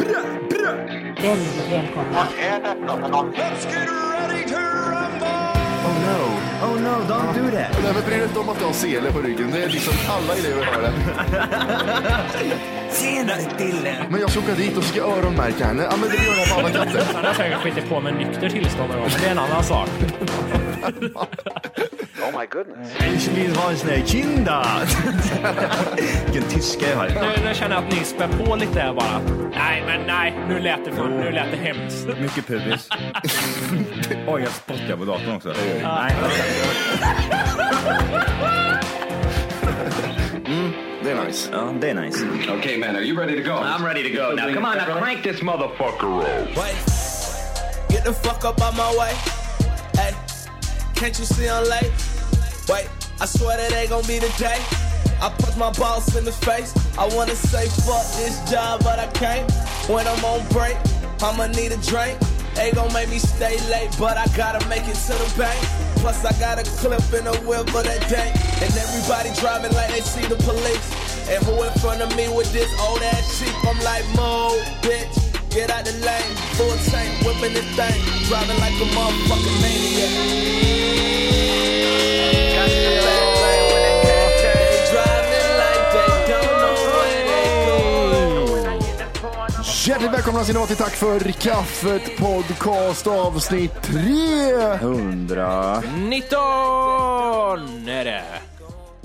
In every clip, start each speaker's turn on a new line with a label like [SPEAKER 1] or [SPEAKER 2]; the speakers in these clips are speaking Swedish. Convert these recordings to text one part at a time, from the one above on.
[SPEAKER 1] Tiggeri, dack för gaffel. Dack för gaffel.
[SPEAKER 2] God afton! Väldigt välkomna.
[SPEAKER 1] Oh no.
[SPEAKER 3] Oh no, don't do that.
[SPEAKER 1] Nej, men bry dig inte om att du har sele på ryggen. Det är liksom alla elever har det.
[SPEAKER 3] Tjenare Dille!
[SPEAKER 1] Men jag ska åka dit och ska öronmärka henne. Ja, men det gör jag på alla katter.
[SPEAKER 4] Han har säkert skitit på med nykter tillstånd men det är en annan sak.
[SPEAKER 3] Ich vill ha en sån här kinda. Vilken tyska jag har.
[SPEAKER 4] Nu, nu känner jag att ni spär på lite här bara. Nej, men nej, nu lät det, för, nu lät det hemskt.
[SPEAKER 3] Mycket pubis. Oj, jag spottar på datorn också. Nej.
[SPEAKER 1] Det är nice.
[SPEAKER 3] Ja, det är nice.
[SPEAKER 5] okay, man, are you ready to go?
[SPEAKER 3] I'm ready to go now. Come on, now crank this motherfucker up.
[SPEAKER 6] Get the fuck up out my way. Can't you see I'm late? Wait, I swear that ain't gonna be the day. I punch my boss in the face. I wanna say fuck this job, but I can't. When I'm on break, I'ma need a drink. Ain't gon' make me stay late, but I gotta make it to the bank. Plus I got a clip in the whip for that day. And everybody driving like they see the police. And who in front of me with this old ass sheep? I'm like, move, bitch. Get out the lane, full tank, whipping this thing, driving like a motherfucking maniac.
[SPEAKER 1] Hjärtligt välkomna ska ni vara till Tack för kaffet podcast avsnitt 3.
[SPEAKER 3] Hundra.
[SPEAKER 4] 19 är det.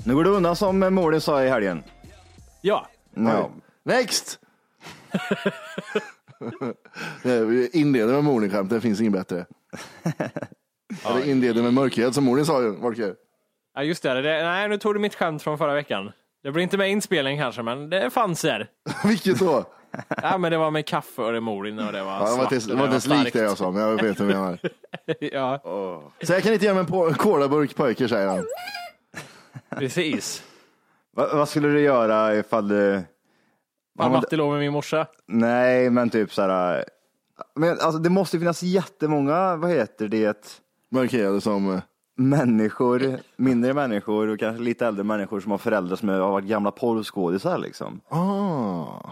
[SPEAKER 3] Nu går det undan som Mården sa i helgen.
[SPEAKER 4] Ja.
[SPEAKER 3] Ja.
[SPEAKER 1] Next! Inleder med morningskämt, det finns inget bättre. Eller inleder med mörkret som Morin sa ju, Volker.
[SPEAKER 4] ja, just det, det. Nej, nu tog du mitt skämt från förra veckan. Det blir inte med inspelning kanske, men det fanns där.
[SPEAKER 1] Vilket då?
[SPEAKER 4] Ja, men det var med kaffe och det morin och det var
[SPEAKER 1] Ja, det var
[SPEAKER 4] svart
[SPEAKER 1] inte, det var inte ens likt det jag sa, men jag vet vad du menar.
[SPEAKER 4] Ja,
[SPEAKER 1] Så jag kan inte göra mig en på- colaburk pojke, säger han.
[SPEAKER 4] precis.
[SPEAKER 3] Va, vad skulle du göra ifall du...
[SPEAKER 4] Var Matti låg med min morsa.
[SPEAKER 3] Nej, men typ så här. Men alltså, det måste finnas jättemånga, vad heter det,
[SPEAKER 1] Markerade som... eh,
[SPEAKER 3] människor, mindre människor och kanske lite äldre människor som har föräldrar som har varit gamla porrskådisar liksom.
[SPEAKER 1] Ah.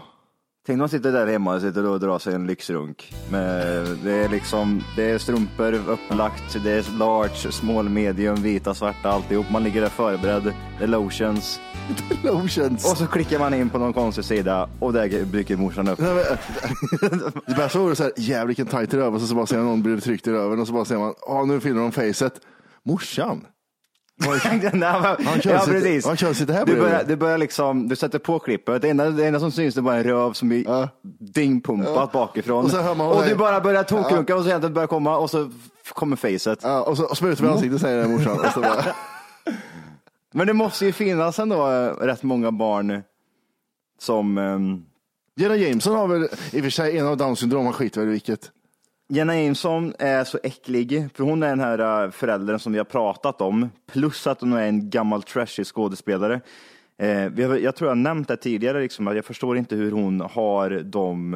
[SPEAKER 3] Tänk om man sitter där hemma och sitter och drar sig en lyxrunk. Med, det är liksom, det är strumpor upplagt, det är large, small, medium, vita, svarta, alltihop. Man ligger där förberedd, det är lotions.
[SPEAKER 1] Lotions.
[SPEAKER 3] Och så klickar man in på någon konstig sida och där dyker morsan upp.
[SPEAKER 1] Men, Det bästa vore såhär, jävlar vilken tajt röv och så, så bara ser man någon bli tryckt i röven och så bara ser man, ja nu filmar de facet. Morsan.
[SPEAKER 3] Nej,
[SPEAKER 1] Han kör
[SPEAKER 3] ja,
[SPEAKER 1] sitt-
[SPEAKER 3] precis.
[SPEAKER 1] han kör sitt här
[SPEAKER 3] du, börjar, du börjar liksom, du sätter på klippet. Det enda, det enda som syns det är bara en röv som blir
[SPEAKER 1] Ja.
[SPEAKER 3] dingpumpat
[SPEAKER 1] Ja.
[SPEAKER 3] bakifrån.
[SPEAKER 1] Och man-
[SPEAKER 3] och du bara börjar tokrunka och så egentligen börjar komma och så kommer facet.
[SPEAKER 1] Ja, och så vi i ansiktet säger den morsan. Och så bara,
[SPEAKER 3] Men det måste ju finnas ändå eh, rätt många barn som ehm,
[SPEAKER 1] Jenna Jameson har väl i och för sig en av Downs syndrom, han skiter väl i vilket.
[SPEAKER 3] Jenna Jameson är så äcklig, för hon är den här äh, föräldern som vi har pratat om, plus att hon är en gammal trashig skådespelare. Eh, jag tror jag har nämnt det tidigare, liksom, att jag förstår inte hur hon har de,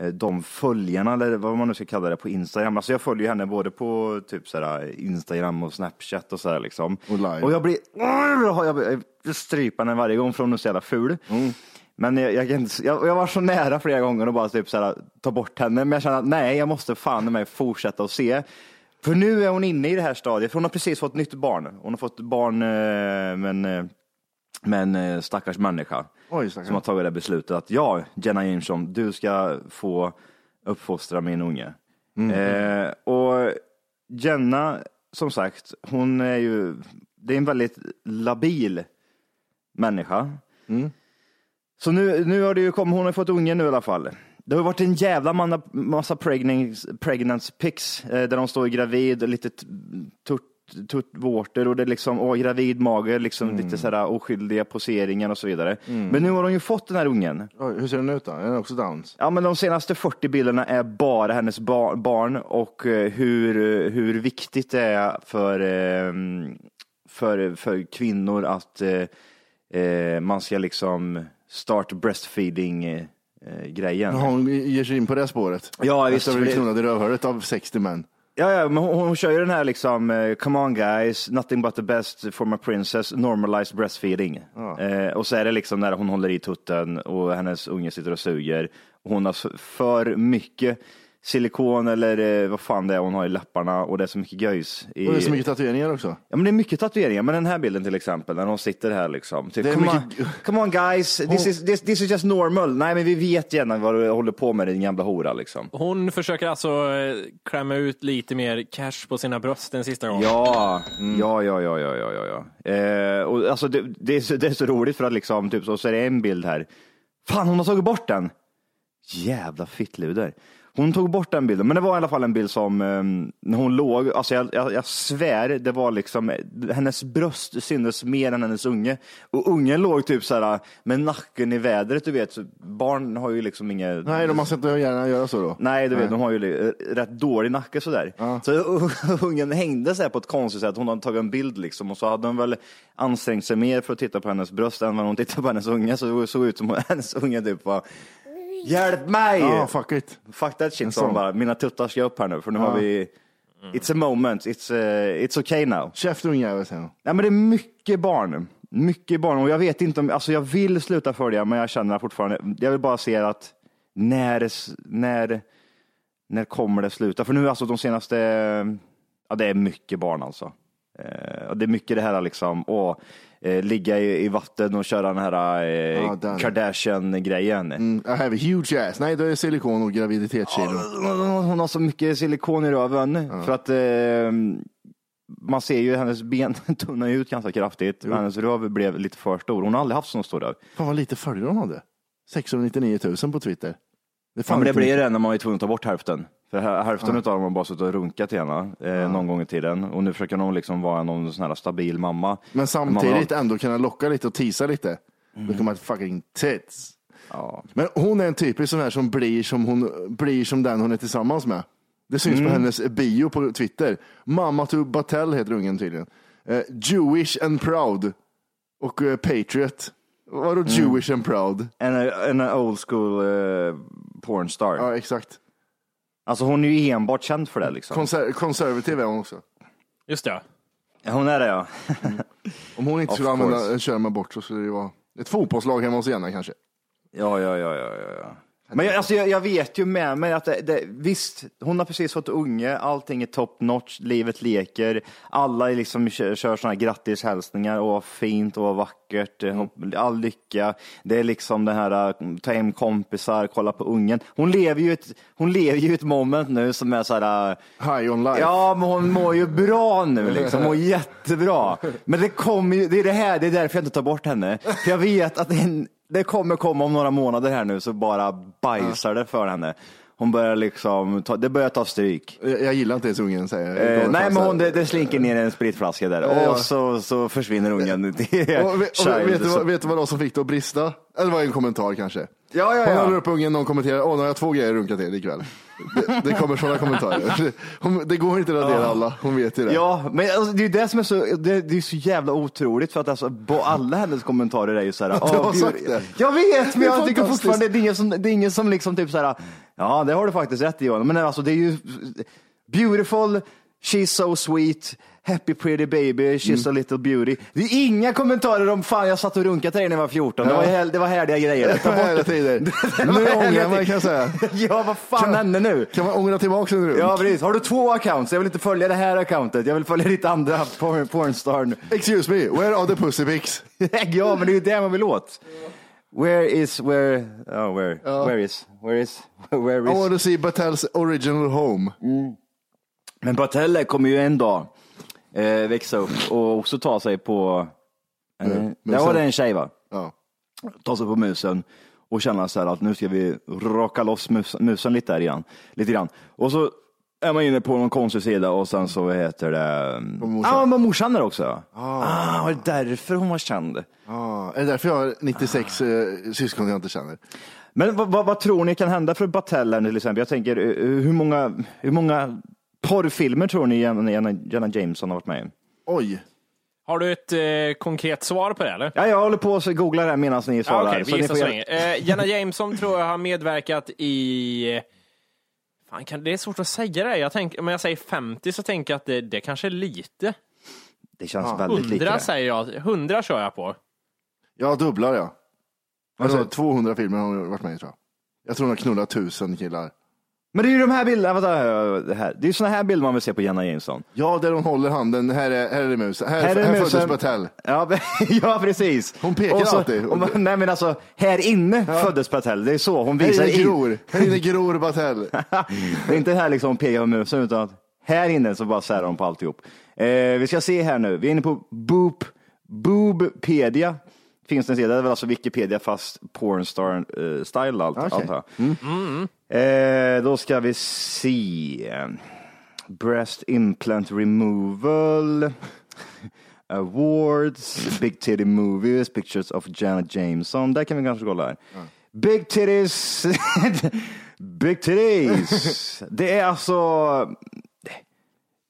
[SPEAKER 3] eh, de följarna, eller vad man nu ska kalla det, på Instagram. Alltså jag följer henne både på typ såhär, Instagram och Snapchat och sådär. Liksom.
[SPEAKER 1] Och
[SPEAKER 3] och jag blir, jag, stryper henne varje gång för hon är så jävla ful. Men jag, jag, jag, jag var så nära flera gånger att bara typ så här, ta bort henne, men jag känner att nej, jag måste fan mig fortsätta och se. För nu är hon inne i det här stadiet, för hon har precis fått nytt barn. Hon har fått barn eh, med eh, med en eh, stackars människa
[SPEAKER 1] Oj, stackarn.
[SPEAKER 3] som har tagit det beslutet att ja, Jenna Jameson, du ska få uppfostra min unge.
[SPEAKER 1] Mm.
[SPEAKER 3] Eh, och Jenna, som sagt, hon är ju, det är en väldigt labil människa. Så nu, nu har det ju kommit, hon har fått unge nu i alla fall. Det har varit en jävla manna, massa pregnancy, pregnancy pics eh, där de står gravid och lite tuttvårtor och det är liksom, åh, gravid mage, liksom lite sådär oskyldiga poseringar och så vidare. Men nu har hon ju fått den här ungen.
[SPEAKER 1] Oj, hur ser den ut då? Är den också downs?
[SPEAKER 3] Ja, men de senaste 40 bilderna är bara hennes bar- barn och eh, hur, hur viktigt det är för, eh, för, för kvinnor att eh, eh, man ska liksom start breastfeeding eh, eh,
[SPEAKER 1] Hon ger sig in på det spåret.
[SPEAKER 3] Ja, visst,
[SPEAKER 1] Efter att bli
[SPEAKER 3] det-
[SPEAKER 1] knullad i rövhålet av 60 män.
[SPEAKER 3] Ja, ja, men hon, hon kör ju den här liksom, eh, come on guys, nothing but the best for my princess, normalized breastfeeding. Eh, och så är det liksom när hon håller i tutten och hennes unge sitter och suger. Hon har för mycket silikon eller eh, vad fan det är hon har i läpparna och det är så mycket göjs. I,
[SPEAKER 1] Och det är så mycket tatueringar också.
[SPEAKER 3] Ja, men det är mycket tatueringar, men den här bilden till exempel, när hon sitter här liksom. Typ,
[SPEAKER 1] Det är
[SPEAKER 3] come,
[SPEAKER 1] mycket-
[SPEAKER 3] on, come on guys, this is, this, this is just normal. Nej, men vi vet gärna vad du håller på med din jävla hora liksom.
[SPEAKER 4] Hon försöker alltså eh, klämma ut lite mer cash på sina bröst den sista gången.
[SPEAKER 3] Ja, ja, ja, ja, ja, ja, ja. ja. Eh, och alltså det, det, är så, det är så roligt för att liksom, typ så, så är det en bild här. Fan, hon har tagit bort den. Jävla fittluder. Hon tog bort den bilden, men det var i alla fall en bild som eh, när hon låg, alltså jag, jag, jag svär, det var liksom, hennes bröst syntes mer än hennes unge. Och ungen låg typ så här med nacken i vädret, du vet. Så barn har ju liksom inget...
[SPEAKER 1] Nej, de har inte gärna göra så då.
[SPEAKER 3] Nej, du vet, de har ju li- rätt dålig nacke sådär. Så ungen hängde så här på ett konstigt sätt. Hon hade tagit en bild liksom och så hade hon väl ansträngt sig mer för att titta på hennes bröst än vad hon tittade på hennes unge. Så det såg ut som hennes unge typ var Hjälp mig!
[SPEAKER 1] Ja, fuck it.
[SPEAKER 3] Fuck that shit, sa hon bara. Mina tuttar ska upp här nu för nu har vi It's a moment, it's, uh, it's okay now.
[SPEAKER 1] Käft ungjävel, säger hon.
[SPEAKER 3] Nej, men det är mycket barn. Mycket barn och jag vet inte om, alltså jag vill sluta följa men jag känner fortfarande, jag vill bara se att när, när, när kommer det sluta? För nu alltså de senaste, ja det är mycket barn alltså. Eh, och det är mycket det här liksom, åh, eh, ligga i, i vatten och köra den här eh,
[SPEAKER 1] den.
[SPEAKER 3] Kardashian-grejen.
[SPEAKER 1] Mm, I have a huge ass. Nej, det är silikon och graviditetskilo.
[SPEAKER 3] Hon har så mycket silikon i röven för att eh, man ser ju hennes ben tunna ut ganska kraftigt. Men hennes röv blev lite för stor. Hon har aldrig haft så stor röv.
[SPEAKER 1] Fan vad lite följare hon hade. 699 000 på Twitter. Det,
[SPEAKER 3] Ja, men det blir det när man är tvungen att ta bort hälften. För hä- hälften av dem har bara suttit och runkat till henne eh, någon gång i tiden. Och nu försöker hon liksom vara någon sån här stabil mamma.
[SPEAKER 1] Men samtidigt ändå kunna locka lite och tisa lite. Look at my fucking tits.
[SPEAKER 3] Ja.
[SPEAKER 1] Men hon är en typisk sån här som blir som, hon, blir som den hon är tillsammans med. Det syns
[SPEAKER 3] Mm.
[SPEAKER 1] på hennes bio på Twitter. Mamma to Batel heter ungen tydligen. Eh, Jewish and proud. Och eh, patriot. Vadå
[SPEAKER 3] Mm.
[SPEAKER 1] Jewish and proud?
[SPEAKER 3] En, en old school eh, pornstar.
[SPEAKER 1] Ja, exakt.
[SPEAKER 3] Alltså hon är ju enbart känd för det liksom.
[SPEAKER 1] Konser- konservativ är hon också.
[SPEAKER 4] Just det.
[SPEAKER 3] Ja, Hon är det ja.
[SPEAKER 1] Om hon inte
[SPEAKER 3] Of
[SPEAKER 1] skulle använda
[SPEAKER 3] course.
[SPEAKER 1] köra med bort så skulle det vara ett fotbollslag hemma hos Jenna kanske.
[SPEAKER 3] Ja, ja, ja, ja, ja, ja. Men jag, alltså, jag, jag vet ju med mig att det, det, visst, hon har precis fått unge, allting är top notch, livet leker, alla är liksom kör, kör sådana här grattishälsningar, åh vad fint, åh vad vackert, hopp- all lycka. Det är liksom det här, eh, ta hem kompisar, kolla på ungen. Hon lever ju ett, hon lever ju ett moment nu som är så här, eh,
[SPEAKER 1] High on life.
[SPEAKER 3] Ja, men hon mår ju bra nu liksom. Mår jättebra. Men det kommer ju, det är det här, det är därför jag inte tar bort henne. För jag vet att det, det kommer komma om några månader här nu så bara bajsar det för henne. Hon börjar liksom, ta, det börjar ta stryk.
[SPEAKER 1] Jag, jag gillar inte ens ungen säger.
[SPEAKER 3] Eh, nej, men hon, det, det slinker ner en spritflaska där
[SPEAKER 1] Ja.
[SPEAKER 3] och så, så försvinner ungen
[SPEAKER 1] Och, vet, och
[SPEAKER 3] child.
[SPEAKER 1] vet, du vad, vet du vad det som fick det att brista? Eller det var en kommentar kanske.
[SPEAKER 3] Ja, ja,
[SPEAKER 1] Hon
[SPEAKER 3] ja.
[SPEAKER 1] håller upp ungen, någon kommenterar, åh nu har jag två grejer att runka till ikväll. Det, det kommer sådana kommentarer. Hon, det går inte att radera alla, hon vet ju det.
[SPEAKER 3] Ja, men alltså, det är ju det som är så, det, det är så jävla otroligt för att alltså, alla hennes kommentarer är ju så här.
[SPEAKER 1] du
[SPEAKER 3] "Åh,
[SPEAKER 1] har
[SPEAKER 3] bjud-"
[SPEAKER 1] sagt det.
[SPEAKER 3] Jag vet, men jag tycker fortfarande det är ingen som, det är ingen som liksom typ så här. Ja, det har du faktiskt rätt i Johan. Men alltså det är ju beautiful, she's so sweet. Happy pretty baby, she's
[SPEAKER 1] Mm.
[SPEAKER 3] a little beauty. Det är inga kommentarer om fan jag satt och runkat dig när jag var 14. Det, var,
[SPEAKER 1] Ja.
[SPEAKER 3] det var härliga grejer. Det.
[SPEAKER 1] tiden.
[SPEAKER 3] Det var
[SPEAKER 1] Nu
[SPEAKER 3] härliga
[SPEAKER 1] ångrar man kan jag säga.
[SPEAKER 3] Ja, vad fan hände nu?
[SPEAKER 1] Kan man ångra tillbaka en runk?
[SPEAKER 3] Ja, precis. Har du två accounts? Jag vill inte följa det här accountet. Jag vill följa ditt andra porn, pornstar.
[SPEAKER 1] Excuse me, where are the pussy pics?
[SPEAKER 3] ja, men det är ju det man vill åt. Where is, where, oh, where, where is, where is, where
[SPEAKER 1] I want
[SPEAKER 3] is.
[SPEAKER 1] to see Battels original home.
[SPEAKER 3] Men Bartelle kommer ju en dag eh, växa upp och också ta sig på, eh,
[SPEAKER 1] Mm,
[SPEAKER 3] där var
[SPEAKER 1] musen.
[SPEAKER 3] det en tjej va?
[SPEAKER 1] Ja.
[SPEAKER 3] Ta sig på musen och känna så här att nu ska vi rocka loss mus, musen lite där igen. Lite grann. Och så är man inne på någon konstig sida och sen så heter det?
[SPEAKER 1] morsan.
[SPEAKER 3] Ja, men morsan är också. Ah, var det därför hon var känd?
[SPEAKER 1] Ah, är det därför jag har 96 eh, syskon jag inte känner?
[SPEAKER 3] Men vad, vad, vad tror ni kan hända för Bartellen till exempel? Jag tänker, eh, hur många, hur många porrfilmer tror ni Jenna, Jenna, Jenna Jameson har varit med i?
[SPEAKER 1] Oj.
[SPEAKER 4] Har du ett eh, konkret svar på det eller?
[SPEAKER 3] Ja, jag håller på att googla det här medan ni
[SPEAKER 4] Ja,
[SPEAKER 3] svarar. Så
[SPEAKER 4] vi gissar
[SPEAKER 3] får
[SPEAKER 4] så
[SPEAKER 3] göra-
[SPEAKER 4] länge. Eh, Jenna Jameson tror jag har medverkat i... Fan, kan, det är svårt att säga det. Jag tänk, om jag säger 50 så tänker jag att det, det kanske är lite.
[SPEAKER 3] Det känns väldigt lite.
[SPEAKER 4] 100
[SPEAKER 3] det.
[SPEAKER 4] säger jag. 100 kör jag på.
[SPEAKER 1] Jag dubblar jag. Alltså
[SPEAKER 3] Alltså-
[SPEAKER 1] 200 filmer har hon varit med i tror jag. Jag tror hon har knullat tusen killar.
[SPEAKER 3] Men det är ju de här bilderna, vänta, det, här. det är ju såna här bilder man vill se på Jenna Jameson.
[SPEAKER 1] Ja, där hon håller handen. Här är, här är musen. Här,
[SPEAKER 3] Här
[SPEAKER 1] här,
[SPEAKER 3] är musen.
[SPEAKER 1] föddes Battelle.
[SPEAKER 3] Ja, ja precis.
[SPEAKER 1] Hon pekar
[SPEAKER 3] Och så-
[SPEAKER 1] alltid.
[SPEAKER 3] och man- nej men alltså, här inne föddes Patel, det är så hon
[SPEAKER 1] Här
[SPEAKER 3] visar
[SPEAKER 1] inne
[SPEAKER 3] in.
[SPEAKER 1] gror. Här inne gror Battelle.
[SPEAKER 3] Det är inte här liksom pekar på musen utan att här inne så bara särar de på alltihop. Eh, vi ska se här nu, vi är inne på Boop, Boobpedia. Finns det en sida, det är väl alltså Wikipedia fast pornstar eh, style allt,
[SPEAKER 1] Okej.
[SPEAKER 3] antar jag. Eh, då ska vi se. Breast implant removal. Awards, Big Titty Movies, Pictures of Janet Jameson. Där kan vi kanske kolla här. Big Titties. Big Titties. Det är alltså...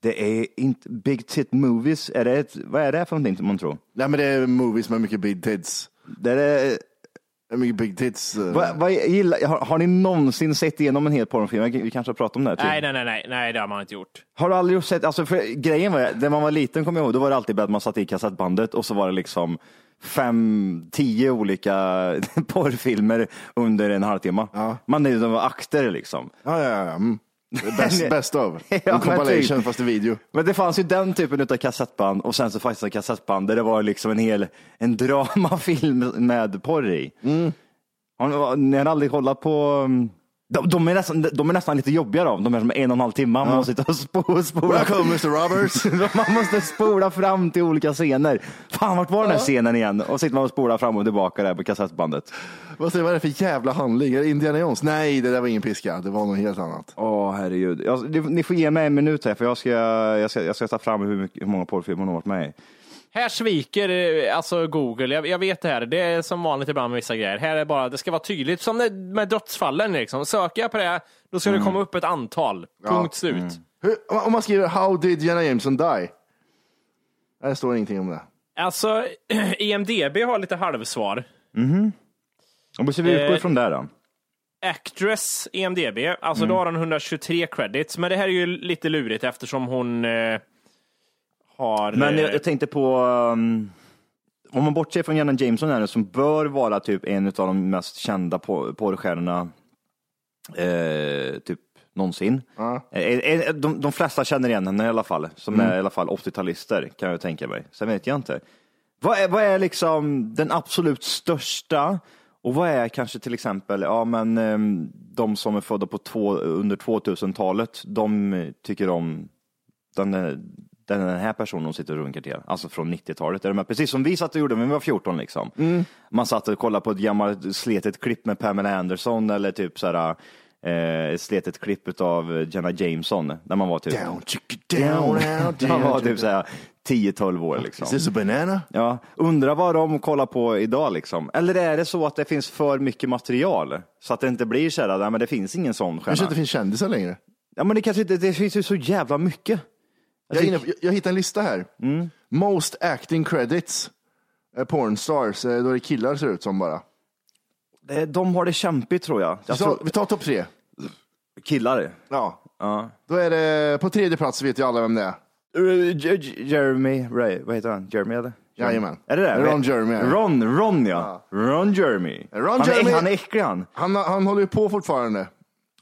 [SPEAKER 3] Det är inte Big Tit Movies. Är det ett, vad är det för någonting man tror?
[SPEAKER 1] Nej men det är movies med mycket big tits.
[SPEAKER 3] Det är,
[SPEAKER 1] Det är mycket big tits. eh.
[SPEAKER 3] vad, vad gillar, har, har ni någonsin sett igenom en hel porrfilm? Vi kanske har pratat om det här.
[SPEAKER 4] Nej, nej, nej, nej, nej, det har man inte gjort.
[SPEAKER 3] Har du aldrig sett, alltså för grejen var, när man var liten kommer jag ihåg, då var det alltid att man satte i kassettbandet och så var det liksom fem, tio olika porrfilmer under en halvtimme.
[SPEAKER 1] Ja.
[SPEAKER 3] Man det var akter liksom.
[SPEAKER 1] Ja, ja, ja. Mm. Best, best of.
[SPEAKER 3] Ja,
[SPEAKER 1] en
[SPEAKER 3] men
[SPEAKER 1] compilation
[SPEAKER 3] typ.
[SPEAKER 1] fast i video.
[SPEAKER 3] Men det fanns ju den typen av kassettband och sen så faktiskt en kassettband där det var liksom en hel en dramafilm med porr i. Har ni, ni har aldrig kollat på um, de, de, är nästan, de är nästan lite jobbiga då. De är som en och en halv timme. Man måste sitta och spo, spola.
[SPEAKER 1] Welcome Mr Roberts.
[SPEAKER 3] Man måste spola fram till olika scener. Fan, vart var den här scenen igen? Och sitter man och spolar fram och tillbaka där på kassettbandet.
[SPEAKER 1] Vad säger- vad är det för jävla handling? Är det Indiana Jones? Nej, det där var ingen piska. Det var något helt annat.
[SPEAKER 3] Åh, herregud. Jag, ni får ge mig en minut här, för jag ska, jag ska, jag ska ta fram hur, mycket, hur många porrfilmer hon har varit med i.
[SPEAKER 4] Här sviker eh, alltså Google. Jag, jag vet det här. Det är som vanligt ibland med vissa grejer. Här är bara, det ska vara tydligt. Som det, med dödsfallen liksom. Söker jag på det, då ska det komma upp ett antal. Punkt slut.
[SPEAKER 1] Hur, om man skriver How did Jenna Jameson die? Det står ingenting om det.
[SPEAKER 4] Alltså, IMDB har lite halvsvar.
[SPEAKER 3] Om vi
[SPEAKER 4] Eh,
[SPEAKER 3] ifrån där då.
[SPEAKER 4] Actress IMDB, alltså då har hon 123 credits. Men det här är ju lite lurigt eftersom hon eh, har...
[SPEAKER 3] Men jag,
[SPEAKER 4] eh,
[SPEAKER 3] jag tänkte på, um, om man bortser från Jenna Jameson här nu, som bör vara typ en av de mest kända por- porrstjärnorna eh, typ någonsin. Eh, de, de flesta känner igen henne i alla fall, som är i alla fall 80-talister kan jag tänka mig. Sen vet jag inte. Vad är, vad är liksom den absolut största och vad är kanske till exempel, ja men ehm, de som är födda på två, under 2000-talet, de tycker om den, den, den här personen som sitter och runkar till. Alltså från 90-talet. Är de här, Precis som vi satt och gjorde när vi var 14 liksom. Man satt och kollade på ett gammalt sletet klipp med Pamela Anderson eller typ så här eh, sletet klipp av Jenna Jameson när man var typ
[SPEAKER 1] Down, chicka, down, down,
[SPEAKER 3] man var typ så här 10-12 år liksom.
[SPEAKER 1] Is this a banana?
[SPEAKER 3] Ja, undrar vad de kollar på idag liksom. Eller är det så att det finns för mycket material? Så att det inte blir så här, nej men det finns ingen sån
[SPEAKER 1] Kanske
[SPEAKER 3] stjärna.
[SPEAKER 1] inte finns kändisar längre.
[SPEAKER 3] Ja men det kanske inte, det finns ju så jävla mycket.
[SPEAKER 1] Jag, är inne, jag, jag hittade en lista här.
[SPEAKER 3] Mm.
[SPEAKER 1] Most acting credits. Pornstars. eh, Då är det killar ser det ut som bara.
[SPEAKER 3] Eh, De har det kämpigt tror jag.
[SPEAKER 1] Vi
[SPEAKER 3] jag
[SPEAKER 1] tar,
[SPEAKER 3] tror,
[SPEAKER 1] vi tar topp tre.
[SPEAKER 3] killar.
[SPEAKER 1] Ja.
[SPEAKER 3] Ja.
[SPEAKER 1] Då är det på tredje plats vet ju alla vem det är.
[SPEAKER 3] Uh, J- J- Jeremy Ray, vad heter han? Jeremy eller?
[SPEAKER 1] Jajamän.
[SPEAKER 3] Är det det?
[SPEAKER 1] Ron Jeremy.
[SPEAKER 3] Ron, Ron ja. Ron Jeremy.
[SPEAKER 1] Ron
[SPEAKER 3] han,
[SPEAKER 1] Jeremy.
[SPEAKER 3] Är, han är äcklig han.
[SPEAKER 1] Han, han håller ju på fortfarande.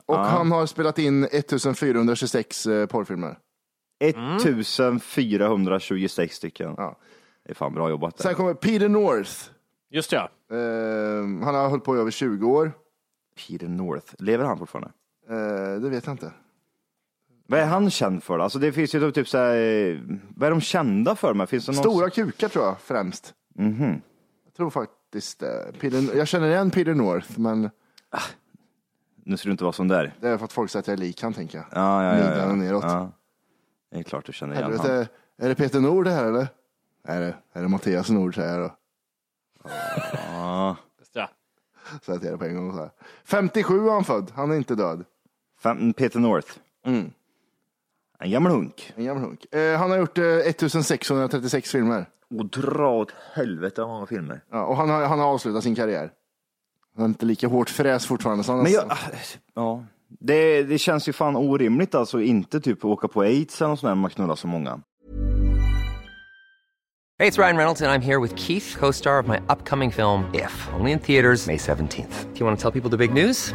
[SPEAKER 1] Och han har spelat in 1426 eh, porrfilmer.
[SPEAKER 3] 1426 stycken.
[SPEAKER 1] Ja.
[SPEAKER 3] Det är fan bra jobbat.
[SPEAKER 1] Sen
[SPEAKER 3] Där.
[SPEAKER 1] kommer Peter North.
[SPEAKER 4] Just ja.
[SPEAKER 1] Eh, han har hållit på i över 20 år.
[SPEAKER 3] Peter North. Lever han fortfarande?
[SPEAKER 1] Eh, det vet jag inte.
[SPEAKER 3] Vad är han känd för då? Alltså det finns ju typ så här, eh, vad är de kända för? Men finns det någon...
[SPEAKER 1] Stora kukar tror jag främst.
[SPEAKER 3] Mhm.
[SPEAKER 1] Jag tror faktiskt det. Peter, jag känner igen Peter North, men
[SPEAKER 3] Nu ska du inte vara sån där.
[SPEAKER 1] det är för att folk säger att jag är lik han, tänker jag.
[SPEAKER 3] Ja, ja, ja. Ja.
[SPEAKER 1] och neråt.
[SPEAKER 3] ja. Det är klart du känner igen
[SPEAKER 1] Helvete,
[SPEAKER 3] honom.
[SPEAKER 1] är det Peter Nord det här eller? Är det, är det Mattias Nord säger jag då.
[SPEAKER 3] Ja.
[SPEAKER 1] Så jag det på en gång. Så här. 57 är han född, han är inte död.
[SPEAKER 3] Fem, Peter North.
[SPEAKER 1] Mm.
[SPEAKER 3] En gammal hunk.
[SPEAKER 1] En gammal hunk. Eh, han har gjort eh, 1636 filmer.
[SPEAKER 3] Och dra åt helvete vad många filmer.
[SPEAKER 1] Ja, och han har, han har avslutat sin karriär. Han är inte lika hårt fräs fortfarande. Så han
[SPEAKER 3] Men jag, ja. Det, det känns ju fan orimligt alltså inte typ åka på aids eller något sånt där när man knullar så många.
[SPEAKER 7] Hej, det är Ryan Reynolds, and I'm here with Keith, co star of my upcoming film, If, only in theaters, May 17th. Do you want to tell people the big news?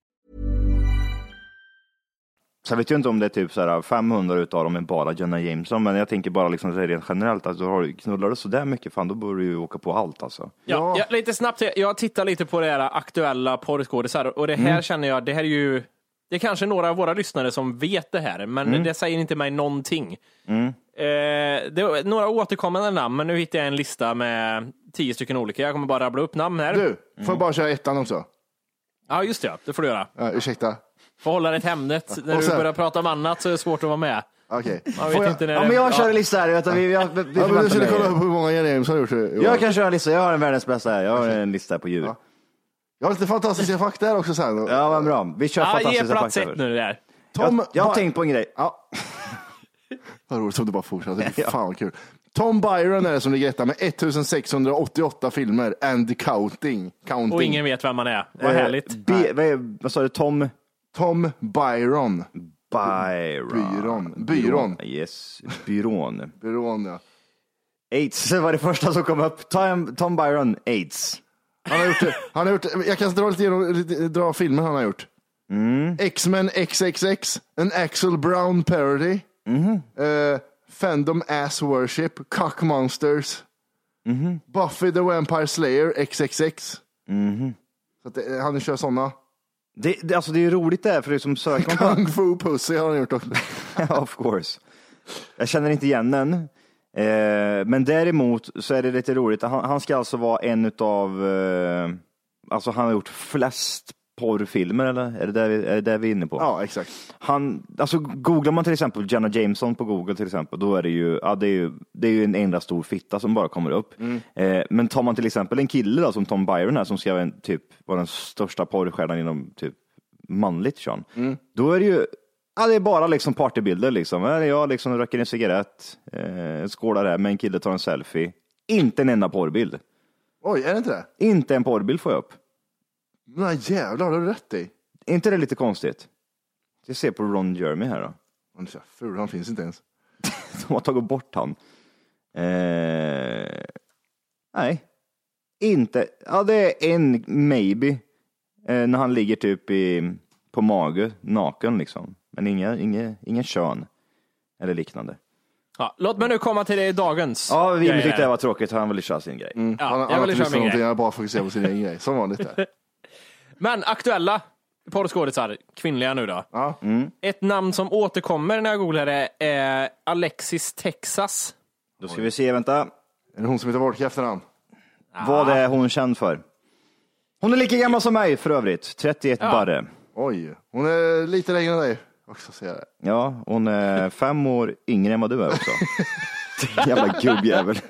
[SPEAKER 3] Så jag vet ju inte om det är typ så här 500 utav dem är bara Jenna Jameson, men jag tänker bara liksom så här rent generellt att du har knullar du sådär mycket, fan då borde du ju åka på allt alltså.
[SPEAKER 4] Ja, ja, lite snabbt. Jag tittar lite på det här aktuella porrskådisar och det här
[SPEAKER 3] Mm.
[SPEAKER 4] känner jag, det här är ju, det är kanske några av våra lyssnare som vet det här, men
[SPEAKER 3] Mm.
[SPEAKER 4] det säger inte mig någonting.
[SPEAKER 3] Mm.
[SPEAKER 4] Eh, det är några återkommande namn, men nu hittar jag en lista med tio stycken olika. Jag kommer bara rabbla upp namn här.
[SPEAKER 1] Du, får jag bara köra ettan också?
[SPEAKER 4] Ja, just det. Det får du göra.
[SPEAKER 1] Ja, ursäkta.
[SPEAKER 4] Får hålla dig till ämnet. När
[SPEAKER 1] Och
[SPEAKER 4] du
[SPEAKER 1] sen-
[SPEAKER 4] börjar prata om annat så är det svårt att vara med.
[SPEAKER 1] Okej.
[SPEAKER 4] Man vet
[SPEAKER 1] jag-
[SPEAKER 4] inte när
[SPEAKER 3] Ja
[SPEAKER 4] det-
[SPEAKER 3] men jag kör
[SPEAKER 4] ja.
[SPEAKER 3] en lista här, du, vi, vi, vi, vi
[SPEAKER 1] Ja, men du skulle kolla upp hur många Jenny Jameson har gjort. det.
[SPEAKER 3] Jag kan köra en lista, jag har en världens bästa här, jag har en lista på djur.
[SPEAKER 1] Jag har lite fantastiska fakta här också sen.
[SPEAKER 3] Ja vad bra, vi kör
[SPEAKER 4] Ja, ge
[SPEAKER 3] fantastiska
[SPEAKER 4] plats
[SPEAKER 3] fakta
[SPEAKER 4] ett nu där.
[SPEAKER 1] Tom,
[SPEAKER 3] Jag, jag har
[SPEAKER 1] Ba-
[SPEAKER 3] tänkt på en grej.
[SPEAKER 1] Ja. Vad roligt som du bara fortsätter. Fan vad kul. Tom Byron är det som ligger etta med 1688 filmer and counting. counting.
[SPEAKER 4] Och ingen vet vem man är. Vad
[SPEAKER 3] Eh,
[SPEAKER 4] härligt.
[SPEAKER 3] B, vad, är, vad sa du, Tom?
[SPEAKER 1] Tom Byron.
[SPEAKER 3] Byron.
[SPEAKER 1] Byron. Byron.
[SPEAKER 3] Yes, Byron.
[SPEAKER 1] Byron ja.
[SPEAKER 3] AIDS var det första som kom upp. Tom, Tom Byron, AIDS.
[SPEAKER 1] Han har gjort, han har gjort, jag kan dra lite lite, dra filmer han har gjort.
[SPEAKER 3] Mm.
[SPEAKER 1] X-Men XXX, en Axel Brown parody.
[SPEAKER 3] Mhm.
[SPEAKER 1] Eh, Fandom Ass Worship, Cock Monsters.
[SPEAKER 3] Mhm.
[SPEAKER 1] Buffy the Vampire Slayer XXX. Så att det, han kör sådana.
[SPEAKER 3] Det, det, alltså det är ju roligt det här, för det är som söker man på...
[SPEAKER 1] Kung Fu Pussy har han gjort också.
[SPEAKER 3] of course. Jag känner inte igen den. Eh, men däremot så är det lite roligt. Han, han ska alltså vara en utav, eh, alltså han har gjort flest porrfilmer eller? Är det där vi, är det där vi är inne på?
[SPEAKER 1] Ja, exakt.
[SPEAKER 3] Han, alltså googlar man till exempel Jenna Jameson på Google till exempel, då är det ju, ja, det är ju, det är ju en enda stor fitta som bara kommer upp. Eh, men tar man till exempel en kille då, som Tom Byron här, som ska vara, typ, den största porrstjärnan inom typ manligt kön, då är det ju Ja, det är bara liksom partybilder liksom. Jag liksom röker en cigarett, eh, skålar här med en kille tar en selfie. Inte en enda porrbild.
[SPEAKER 1] Oj, är det inte det?
[SPEAKER 3] Inte en porrbild får jag upp.
[SPEAKER 1] Nej jävlar, det har du rätt i.
[SPEAKER 3] Är inte det lite konstigt? Jag ser på Ron Jeremy här då.
[SPEAKER 1] Han är så ful, han finns inte ens.
[SPEAKER 3] De har tagit bort han. Eh, nej, inte. Ja, det är en maybe. Eh, när han ligger typ i, på mage, naken liksom. Men inga, inga, ingen kön eller liknande.
[SPEAKER 4] Ja, låt mig nu komma till det i dagens.
[SPEAKER 3] Ja,
[SPEAKER 4] grejer
[SPEAKER 3] tyckte det var tråkigt. Han ville köra sin grej.
[SPEAKER 1] Mm.
[SPEAKER 4] Ja,
[SPEAKER 1] han,
[SPEAKER 4] jag
[SPEAKER 1] han
[SPEAKER 4] ville köra min grej.
[SPEAKER 1] han bara fokuserat på sin egen grej. Som vanligt där.
[SPEAKER 4] Men aktuella porrskådisar, kvinnliga nu då.
[SPEAKER 1] Ja.
[SPEAKER 4] Ett namn som återkommer när jag googlar det är Alexis Texas.
[SPEAKER 3] Då ska vi se, vänta.
[SPEAKER 1] Är det hon som heter Wolke i efternamn?
[SPEAKER 3] Vad är hon känd för? Hon är lika gammal som mig för övrigt. 31
[SPEAKER 4] Ja.
[SPEAKER 3] barre.
[SPEAKER 1] Oj, hon är lite längre än dig. Också säga det.
[SPEAKER 3] Ja, hon är fem år yngre än vad du är också. Jävla gubbjävel.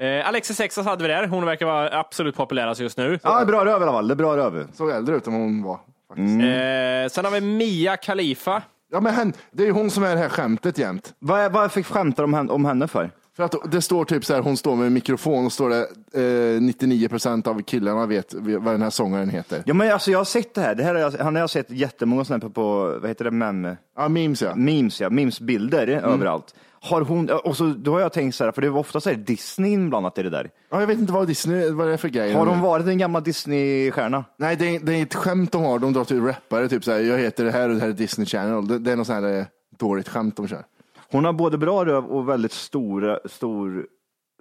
[SPEAKER 4] Eh, Alexis Texas hade vi där. Hon verkar vara absolut populärast just nu.
[SPEAKER 3] Ja, bra röv i alla fall. Det är bra röv.
[SPEAKER 1] Såg äldre ut än hon var.
[SPEAKER 4] Eh, sen har vi Mia Khalifa.
[SPEAKER 1] Ja, men hen, det är ju hon som är det här skämtet jämt.
[SPEAKER 3] Vad, är- vad fick skämta om henne, om henne för?
[SPEAKER 1] För att det står typ så här, hon står med en mikrofon och står det eh, 99 procent av killarna vet vad den här sångaren heter.
[SPEAKER 3] Ja, men alltså, jag har sett det här. det här har jag, han har jag sett jättemånga sådana här på, på, vad heter det, mem?
[SPEAKER 1] Ja, memes ja.
[SPEAKER 3] Memes, ja. Memes-bilder
[SPEAKER 1] Mm.
[SPEAKER 3] överallt. Har hon, och så, då har jag tänkt så här, för det var ofta så här Disney inblandat i det där.
[SPEAKER 1] Ja, jag vet inte vad Disney, vad det är för grej.
[SPEAKER 3] Har hon varit en gammal Disney-stjärna?
[SPEAKER 1] Nej, det är, det är ett skämt de har. De drar till rappare, typ så här, jag heter det här och det här är Disney Channel. Det, det är något sånt här eh, dåligt skämt de kör.
[SPEAKER 3] Hon har både bra röv och väldigt stora, stor,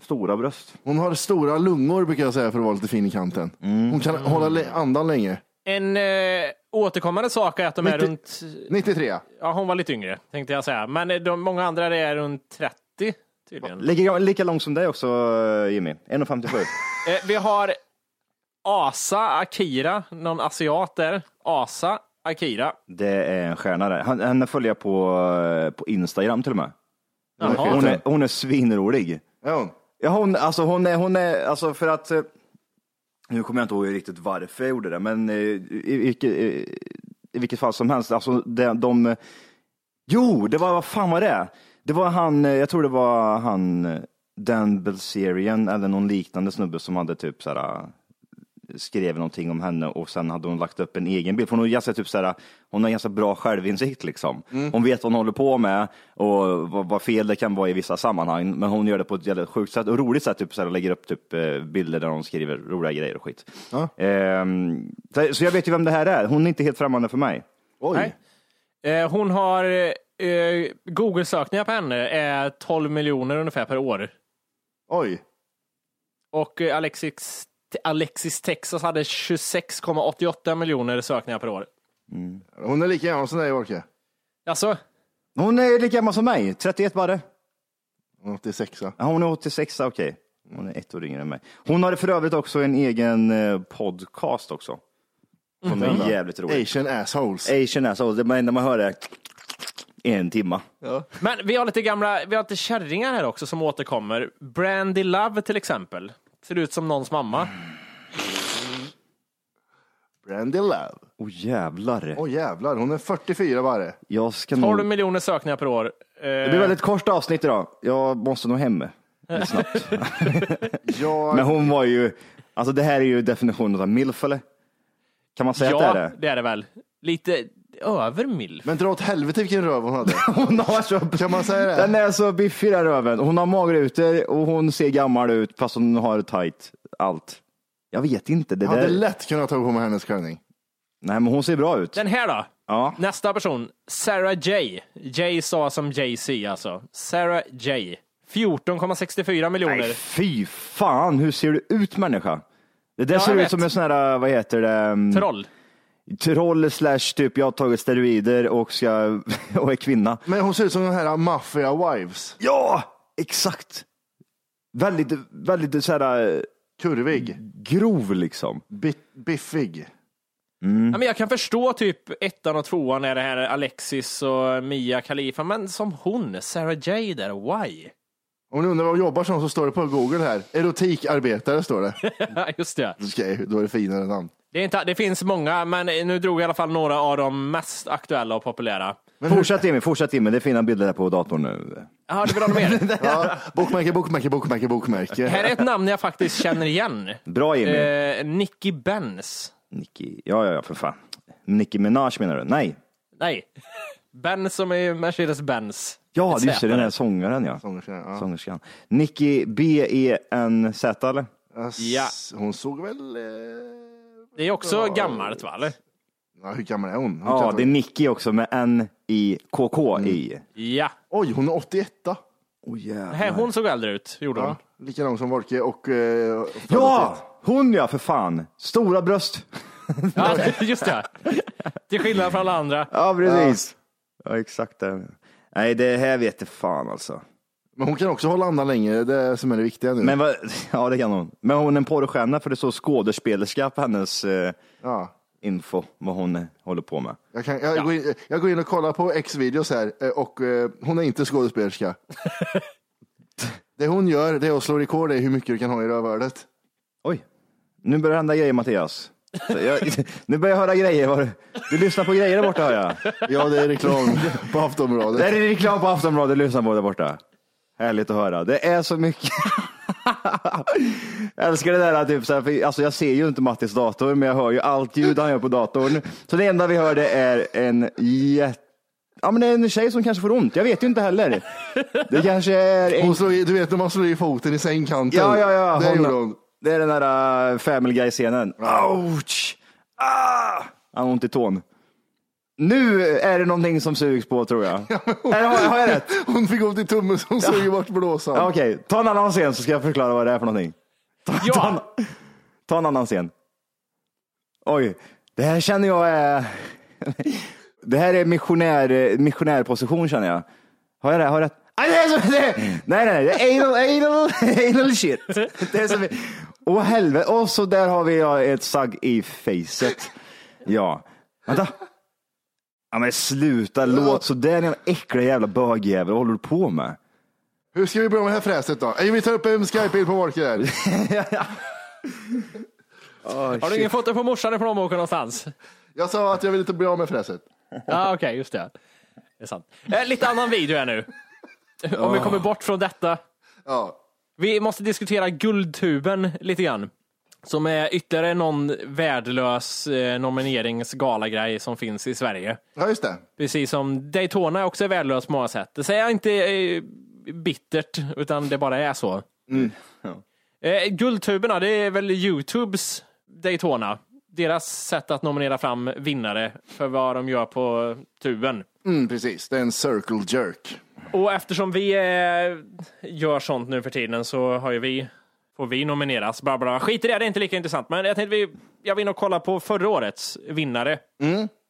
[SPEAKER 3] stora bröst.
[SPEAKER 1] Hon har stora lungor brukar jag säga för att vara lite fin i kanten.
[SPEAKER 3] Mm.
[SPEAKER 1] Hon kan hålla le- andan länge.
[SPEAKER 4] En eh, återkommande sak är att de är
[SPEAKER 1] 90
[SPEAKER 4] runt...
[SPEAKER 1] 93.
[SPEAKER 4] Ja, hon var lite yngre, tänkte jag säga. Men eh, de, många andra är runt 30, tydligen.
[SPEAKER 3] Lika, lika lång som dig också Jimmy, 1,57.
[SPEAKER 4] Eh, vi har Asa Akira, någon asiat där. Asa Akira.
[SPEAKER 3] Det är en stjärna där. Han- Henne följer jag på, eh, på Instagram till och med. Hon
[SPEAKER 4] Jaha.
[SPEAKER 3] är, hon är, hon är svinrolig.
[SPEAKER 1] Ja, hon.
[SPEAKER 3] Ja, hon, alltså hon är, hon är, alltså för att, eh, nu kommer jag inte ihåg riktigt varför jag gjorde det, men eh, i, i, vilket- i, i vilket fall som helst, alltså de, de, jo, det var, vad fan var det? Det var han, eh, jag tror det var han, eh, Dan Belserian eller någon liknande snubbe som hade typ såhär, skrev någonting om henne och sen hade hon lagt upp en egen bild. För hon, är ganska, typ såhär, hon har ganska bra självinsikt. Liksom. Hon vet vad hon håller på med och vad, vad fel det kan vara i vissa sammanhang. Men hon gör det på ett jävligt sjukt sätt och roligt sätt. Typ, såhär, lägger upp typ, eh, bilder där hon skriver roliga grejer och skit. Ehm, så, så jag vet ju vem det här är. Hon är inte helt främmande för mig.
[SPEAKER 1] Oj.
[SPEAKER 4] Nej. Eh, hon har, eh, Google-sökningar på henne är 12 miljoner ungefär per år.
[SPEAKER 1] Oj.
[SPEAKER 4] Och eh, Alexis, Alexis Texas hade 26,88 miljoner sökningar per år.
[SPEAKER 1] Hon är lika gammal som dig, Orke.
[SPEAKER 4] Alltså,
[SPEAKER 3] Hon är lika gammal som mig, 31 bara.
[SPEAKER 1] Hon är 86.
[SPEAKER 3] Ja, hon är 86, okej. Hon är ett år yngre än mig. Hon har för övrigt också en egen eh, podcast också. Som är jävligt rolig.
[SPEAKER 1] Asian assholes.
[SPEAKER 3] Asian assholes, det enda man hör är en timma.
[SPEAKER 4] men vi har lite gamla, vi har lite kärringar här också som återkommer. Brandy Love till exempel. Ser ut som någons mamma.
[SPEAKER 1] Brandy Love.
[SPEAKER 3] Åh jävlar.
[SPEAKER 1] Åh jävlar, hon är 44 bara.
[SPEAKER 3] Jag ska
[SPEAKER 4] 12
[SPEAKER 3] nog...
[SPEAKER 4] miljoner sökningar per år.
[SPEAKER 3] Det blir väldigt kort avsnitt idag. Jag måste nog hem snabbt.
[SPEAKER 1] Jag...
[SPEAKER 3] Men hon var ju, alltså det här är ju definitionen av milf eller? Kan man säga
[SPEAKER 4] ja,
[SPEAKER 3] att det är det?
[SPEAKER 4] det är det väl. Lite över milf.
[SPEAKER 1] Men dra åt helvete vilken röv hon hade.
[SPEAKER 3] Hon har så,
[SPEAKER 1] Kan man säga det?
[SPEAKER 3] den är så biffig den röven. Hon har magrutor och hon ser gammal ut fast hon har tight allt. Jag vet inte. Det
[SPEAKER 1] Jag hade
[SPEAKER 3] där...
[SPEAKER 1] lätt kunnat ta på mig hennes klänning.
[SPEAKER 3] Nej men hon ser bra ut.
[SPEAKER 4] Den här då?
[SPEAKER 3] Ja.
[SPEAKER 4] Nästa person, Sarah J. J sa som Jay-Z alltså. Sarah J. 14,64 miljoner.
[SPEAKER 3] Nej, fy fan, hur ser du ut människa? Det där
[SPEAKER 4] Ja,
[SPEAKER 3] ser ut
[SPEAKER 4] vet.
[SPEAKER 3] som en sån här, vad heter det? mm,
[SPEAKER 4] Troll.
[SPEAKER 3] Troll slash typ, jag har tagit steroider och, ska, och är kvinna.
[SPEAKER 1] Men hon ser ut som de här Mafia Wives.
[SPEAKER 3] Ja, exakt. Väldigt, väldigt så här eh,
[SPEAKER 1] Kurvig.
[SPEAKER 3] grov liksom.
[SPEAKER 1] Bi- biffig.
[SPEAKER 4] Ja, men jag kan förstå typ ettan och tvåan är det här Alexis och Mia Khalifa, men som hon, Sarah J där, why?
[SPEAKER 1] Om ni undrar vad hon jobbar som så står det på Google här. Erotikarbetare står det.
[SPEAKER 4] Just det.
[SPEAKER 1] Okej, då är det finare namn.
[SPEAKER 4] Det, är inte, det finns många, men nu drog jag i alla fall några av de mest aktuella och populära.
[SPEAKER 3] Fortsätt Jimmy, fortsätt Jimmy. Det är fina bilder där på datorn nu.
[SPEAKER 4] Ja, du vill ha mer?
[SPEAKER 1] Ja, bokmärke, bokmärke, bokmärke, bokmärke.
[SPEAKER 4] Här är ett namn jag faktiskt känner igen.
[SPEAKER 3] Bra Jimmy.
[SPEAKER 4] Eh, Nicky Benz.
[SPEAKER 3] Nicki, ja, ja, ja, för fan. Nicki Minaj menar du? Nej.
[SPEAKER 4] Nej, Benz som är Mercedes-Benz.
[SPEAKER 3] Ja, det
[SPEAKER 4] Z.
[SPEAKER 3] den här sångaren ja.
[SPEAKER 1] Sångerskan, ja.
[SPEAKER 3] Sångerskan. Nicki B-E-N-Z eller?
[SPEAKER 4] Ja.
[SPEAKER 1] Hon såg väl... Eh...
[SPEAKER 4] Det är också gammalt va? Eller?
[SPEAKER 1] Ja, hur gammal är hon? hon
[SPEAKER 3] Ja, det är Nicki också med N-I-K-K-I.
[SPEAKER 4] Ja.
[SPEAKER 1] Oj, hon är 81.
[SPEAKER 3] Åh jävlar.
[SPEAKER 4] hon såg äldre ut, gjorde hon.
[SPEAKER 1] Ja, likadan som Wolke och... Eh,
[SPEAKER 3] Ja, hon ja, för fan. Stora bröst.
[SPEAKER 4] Ja, just det. Till skillnad från alla andra.
[SPEAKER 3] Ja, precis. Ja, exakt det. Nej, det här vet jag fan alltså.
[SPEAKER 1] Men hon kan också hålla andan länge, det är som är det viktiga nu.
[SPEAKER 3] Men vad, ja, det kan hon. Men hon är en porrstjärna för det står skådespelerska på hennes eh,
[SPEAKER 1] Ja.
[SPEAKER 3] info, vad hon håller på med.
[SPEAKER 1] Jag, kan, jag, går in, jag går in och kollar på X-videos här eh, och eh, hon är inte skådespelerska. Det hon gör, det är att slå rekord i hur mycket du kan ha i rövhålet.
[SPEAKER 3] Oj, nu börjar det hända grejer Mattias. Jag, nu börjar jag höra grejer. Var, du lyssnar på grejer där borta hör jag.
[SPEAKER 1] Ja, det är reklam på Aftonbladet.
[SPEAKER 3] Det är reklam på Aftonbladet du lyssnar på där borta. Härligt att höra. Det är så mycket. jag älskar det där, typ, så här, för, alltså, jag ser ju inte Mattis dator, men jag hör ju allt ljud han gör på datorn. Så det enda vi hör det är en jätte Ja, men det är en tjej som kanske får ont. Jag vet ju inte heller. Det kanske är en...
[SPEAKER 1] Hon slår i, du vet när man slår i foten i sängkanten.
[SPEAKER 3] Ja, ja, ja.
[SPEAKER 1] Det
[SPEAKER 3] hon-
[SPEAKER 1] hon.
[SPEAKER 3] Det är den där uh, Family Guy-scenen. Ouch! Ah! Han har ont i tån. Nu är det någonting som sugs på tror jag. Eller har, har jag rätt?
[SPEAKER 1] Hon fick ont i tummen så hon suger bort blåsan.
[SPEAKER 3] Ja, Okej, ta en annan scen så ska jag förklara vad det är för någonting. Ta, ta, en, ta en annan scen. Oj, det här känner jag är... Det här är missionär, missionärposition känner jag. Har jag det? Har jag rätt? Nej, det är så, det, nej, nej, nej, det är anal, anal, anal shit. Det är som, åh helvete, och så där har vi ja, ett sagg i facet. Ja, vänta. Ja men sluta, låt så där jävla äckliga jävla bögjävel, vad håller du på med?
[SPEAKER 1] Hur ska vi börja med det här fräset då? Ey, Vi tar upp en Skype-bild på Walker där.
[SPEAKER 4] Har du ingen foto på morsan i plånboken någonstans?
[SPEAKER 1] Jag sa att jag ville inte bli av med fräset.
[SPEAKER 4] Ja, okej, just det. Det är sant. Eh, lite annan video här nu. Om vi kommer bort från detta.
[SPEAKER 1] Ja.
[SPEAKER 4] Vi måste diskutera Guldtuben lite grann. Som är ytterligare någon värdelös eh, nomineringsgalagrej som finns i Sverige.
[SPEAKER 1] Ja, just det.
[SPEAKER 4] Precis som Daytona också är värdelös på många sätt. Det säger jag inte eh, bittert, utan det bara är så. Eh, Guldtuberna, det är väl Youtubes Daytona. Deras sätt att nominera fram vinnare för vad de gör på tuben.
[SPEAKER 1] Mm, precis, det är en circle jerk.
[SPEAKER 4] Och eftersom vi eh, gör sånt nu för tiden så har ju vi, får vi nomineras. Bla bla. Skit i det, det är inte lika intressant. Men jag tänkte vi, jag vill nog kolla på förra årets vinnare.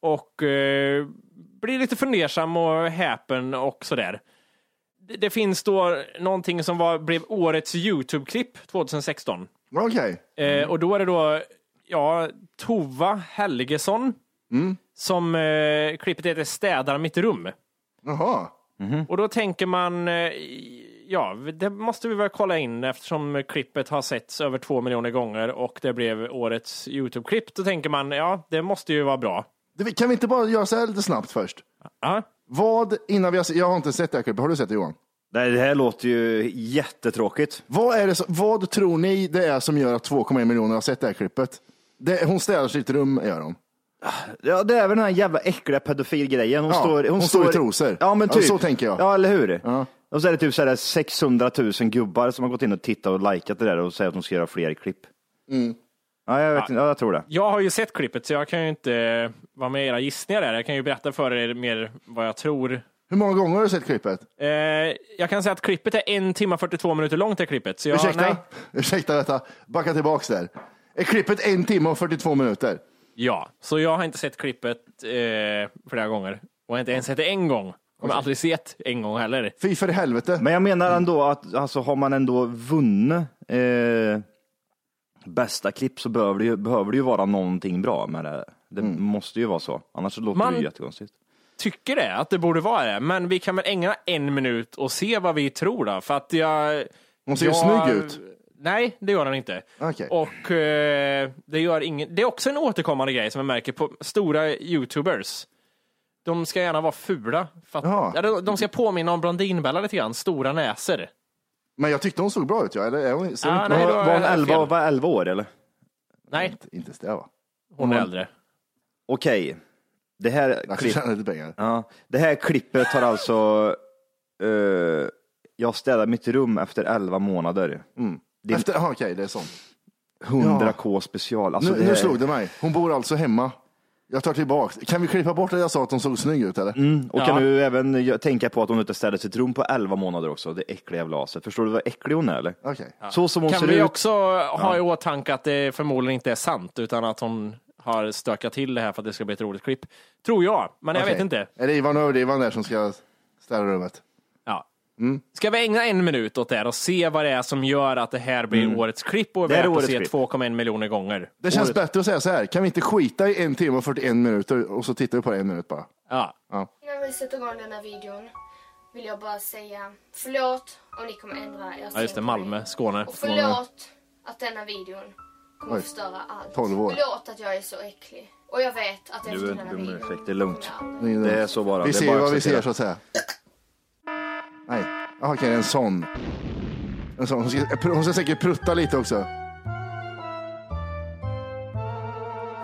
[SPEAKER 4] Och eh, bli lite fundersam och häpen och sådär. Det, det finns då någonting som var, blev årets YouTube-klipp 2016.
[SPEAKER 1] Okej.
[SPEAKER 4] Eh, och då är det då, ja, Tova Helgesson. Som eh, klippet heter Städar mitt rum.
[SPEAKER 1] Jaha.
[SPEAKER 4] Och då tänker man, eh, ja, det måste vi väl kolla in eftersom klippet har setts över två miljoner gånger och det blev årets YouTube-klipp. Då tänker man, ja, det måste ju vara bra.
[SPEAKER 1] Det- Kan vi inte bara göra så här lite snabbt först?
[SPEAKER 4] Ja.
[SPEAKER 1] Vad, innan vi har, jag har inte sett det här klippet, har du sett det Johan?
[SPEAKER 3] Nej, det här låter ju jättetråkigt.
[SPEAKER 1] Vad, är det vad tror ni det är som gör att 2,1 miljoner har sett det här klippet? Det, hon städar sitt rum, gör hon.
[SPEAKER 3] Ja, det är väl den här jävla äckliga pedofilgrejen. Hon,
[SPEAKER 1] Ja,
[SPEAKER 3] står,
[SPEAKER 1] hon står i trosor.
[SPEAKER 3] Ja, men
[SPEAKER 1] Ja,
[SPEAKER 3] typ.
[SPEAKER 1] så tänker jag.
[SPEAKER 3] Ja, eller hur?
[SPEAKER 1] Ja.
[SPEAKER 3] Och så är det typ så här 600 000 gubbar som har gått in och tittat och likat det där och säger att de ska göra fler klipp.
[SPEAKER 1] Mm.
[SPEAKER 3] Ja, jag, vet, inte. ja, jag tror det.
[SPEAKER 4] Jag har ju sett klippet så jag kan ju inte vara med i era gissningar där. Jag kan ju berätta för er mer vad jag tror.
[SPEAKER 1] Hur många gånger har du sett klippet?
[SPEAKER 4] Eh, jag kan säga att klippet är en timme och 42 minuter långt det klippet. Så jag,
[SPEAKER 1] Ursäkta,
[SPEAKER 4] nej.
[SPEAKER 1] ursäkta detta. Backa tillbaks där. Är klippet en timme och 42 minuter?
[SPEAKER 4] Ja, så jag har inte sett klippet eh, flera gånger. Och jag har inte ens sett det en gång. Kommer aldrig sett en gång heller.
[SPEAKER 1] Fy för helvete.
[SPEAKER 3] Men jag menar ändå att alltså, har man ändå vunnit eh, bästa klipp så behöver det, ju, behöver det ju vara någonting bra med det. Det måste ju vara så. Annars så låter
[SPEAKER 4] Man-
[SPEAKER 3] det ju jättekonstigt.
[SPEAKER 4] tycker det, att det borde vara det. Men vi kan väl ägna en minut och se vad vi tror då. För att jag...
[SPEAKER 1] Hon ser ju
[SPEAKER 4] jag-
[SPEAKER 1] snygg ut.
[SPEAKER 4] Nej, det gör den inte.
[SPEAKER 1] Okej.
[SPEAKER 4] Och eh, det gör ingen... Det är också en återkommande grej som jag märker på stora YouTubers. De ska gärna vara fula. För att,
[SPEAKER 1] Jaha.
[SPEAKER 4] ja, de- de ska påminna om Blondinbella lite grann, stora näsor.
[SPEAKER 1] Men jag tyckte hon såg bra ut, ja. Eller är hon, ser hon
[SPEAKER 4] Ja,
[SPEAKER 1] inte
[SPEAKER 4] nej, då-?
[SPEAKER 3] Var hon
[SPEAKER 4] jag
[SPEAKER 3] 11,
[SPEAKER 4] fel.
[SPEAKER 3] var 11 år eller?
[SPEAKER 4] Nej,
[SPEAKER 1] Inte, inte det va?
[SPEAKER 4] hon är äldre.
[SPEAKER 3] Okej, det här
[SPEAKER 1] Jag
[SPEAKER 3] klipp,
[SPEAKER 1] tjäna lite pengar.
[SPEAKER 3] ja, det här klippet har alltså, eh, jag städar mitt rum efter 11 månader. Det är
[SPEAKER 1] Efter, aha, okej, det är sånt.
[SPEAKER 3] 100k special. Alltså,
[SPEAKER 1] nu,
[SPEAKER 3] det
[SPEAKER 1] nu
[SPEAKER 3] här-
[SPEAKER 1] slog det mig. Hon bor alltså hemma. Jag tar tillbaks. Kan vi klippa bort att jag sa att hon såg snygg ut eller?
[SPEAKER 3] Mm, och
[SPEAKER 4] Ja.
[SPEAKER 3] kan du även tänka på att hon inte städade sitt rum på 11 månader också? Det äckliga jävla aset. Förstår du vad äcklig hon är eller?
[SPEAKER 1] Okej.
[SPEAKER 3] Så som hon
[SPEAKER 4] Kan
[SPEAKER 3] ser
[SPEAKER 4] vi
[SPEAKER 3] ut.
[SPEAKER 4] också ha i åtanke att det förmodligen inte är sant, utan att hon har stökat till det här för att det ska bli ett roligt klipp. Tror jag, men jag vet inte.
[SPEAKER 1] Är det Ivan Överdrivan där som ska städa rummet?
[SPEAKER 4] Ja.
[SPEAKER 1] Mm.
[SPEAKER 4] Ska vi ägna en minut åt det här och se vad det är som gör att det här blir årets klipp och är
[SPEAKER 3] är
[SPEAKER 4] värt att
[SPEAKER 3] årets
[SPEAKER 4] se
[SPEAKER 3] klipp.
[SPEAKER 4] 2,1 miljoner gånger?
[SPEAKER 1] Det känns
[SPEAKER 3] Året-
[SPEAKER 1] bättre att säga så här. Kan vi inte skita i en timme och 41 minuter och så tittar vi på det en minut bara?
[SPEAKER 4] Ja.
[SPEAKER 8] Innan vi sätter igång den här videon vill jag bara säga förlåt om ni kommer ändra er
[SPEAKER 4] Ja, just det. Malmö, Skåne.
[SPEAKER 8] Och förlåt att denna videon kommer
[SPEAKER 1] Oj,
[SPEAKER 8] att förstöra allt.
[SPEAKER 1] 12 år.
[SPEAKER 8] Förlåt att jag är så äcklig. Och jag vet att
[SPEAKER 3] Du
[SPEAKER 8] efter
[SPEAKER 3] är
[SPEAKER 8] denna
[SPEAKER 3] inte dum
[SPEAKER 8] videon
[SPEAKER 3] ursäkt, det är lugnt. Det är så bara.
[SPEAKER 1] Vi
[SPEAKER 3] Det är
[SPEAKER 1] ser
[SPEAKER 3] bara
[SPEAKER 1] vad vi ser så att säga. Okej, en sån. En sån. Hon, ska, hon ska säkert prutta lite också.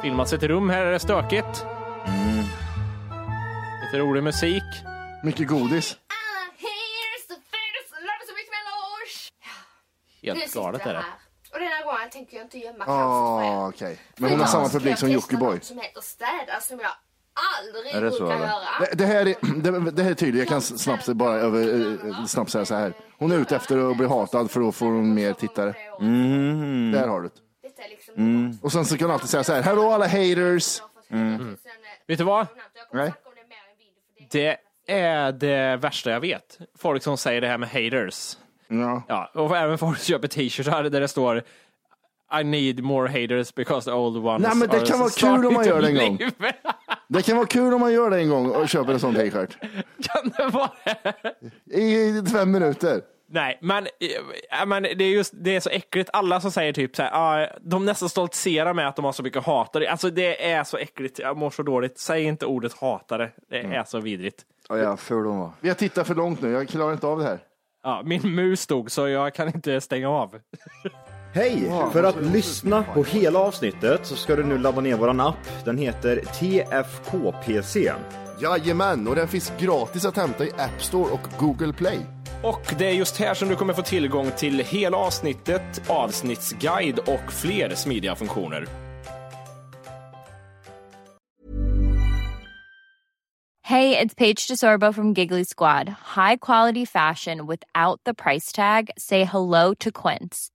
[SPEAKER 4] Filmat sitt rum. Här är det stökigt.
[SPEAKER 1] Mm.
[SPEAKER 4] Lite rolig musik.
[SPEAKER 1] Mycket godis.
[SPEAKER 4] Helt galet är
[SPEAKER 8] jag
[SPEAKER 4] det.
[SPEAKER 8] här. Och denna gången tänker jag inte gömma er.
[SPEAKER 1] Ah, okej. Men hon har samma publik som Jockiboi.
[SPEAKER 8] Som heter städa som jag aldrig
[SPEAKER 1] Är det så,
[SPEAKER 8] brukar
[SPEAKER 1] eller?
[SPEAKER 8] göra.
[SPEAKER 1] Det, det, här är, det, det här är tydligt, jag kan snabbt bara över, eh, snabbt säga så här. Hon är ute efter att bli hatad för att få mer tittare.
[SPEAKER 3] Mm.
[SPEAKER 1] Där har du det.
[SPEAKER 8] liksom
[SPEAKER 1] Mm. Och sen så kan hon alltid säga så här, hallå alla haters.
[SPEAKER 4] Mm. Vet du vad?
[SPEAKER 1] Nej.
[SPEAKER 4] Det är det värsta jag vet. Folk som säger det här med haters.
[SPEAKER 1] Ja.
[SPEAKER 4] Ja, och även folk som köper t-shirtar där det står I need more haters because the old ones
[SPEAKER 1] Nej men det
[SPEAKER 4] are
[SPEAKER 1] kan vara kul om man gör det en gång. Det kan vara kul om man gör det en gång och köper en sån t-shirt.
[SPEAKER 4] Kan det vara
[SPEAKER 1] I fem minuter.
[SPEAKER 4] Nej, men, men det, är just, det är så äckligt. Alla som säger typ så här, ah, de nästan stoltserar med att de har så mycket hatare. Alltså det är så äckligt. Jag mår så dåligt. Säg inte ordet hatare. Det är så vidrigt.
[SPEAKER 3] Ja, ja, ful de var.
[SPEAKER 1] Vi har tittat för långt nu, jag klarar inte av det här.
[SPEAKER 4] Ja, min mus stod så jag kan inte stänga av.
[SPEAKER 3] Hej! För att lyssna på hela avsnittet så ska du nu ladda ner våran app. Den heter TFKPC.
[SPEAKER 1] Jajamän, och den finns gratis att hämta i App Store och Google Play.
[SPEAKER 9] Och det är just här som du kommer få tillgång till hela avsnittet, avsnittsguide och fler smidiga funktioner.
[SPEAKER 10] Hey, it's Paige DeSorbo from Giggly Squad. High quality fashion without the price tag. Say hello to Quince.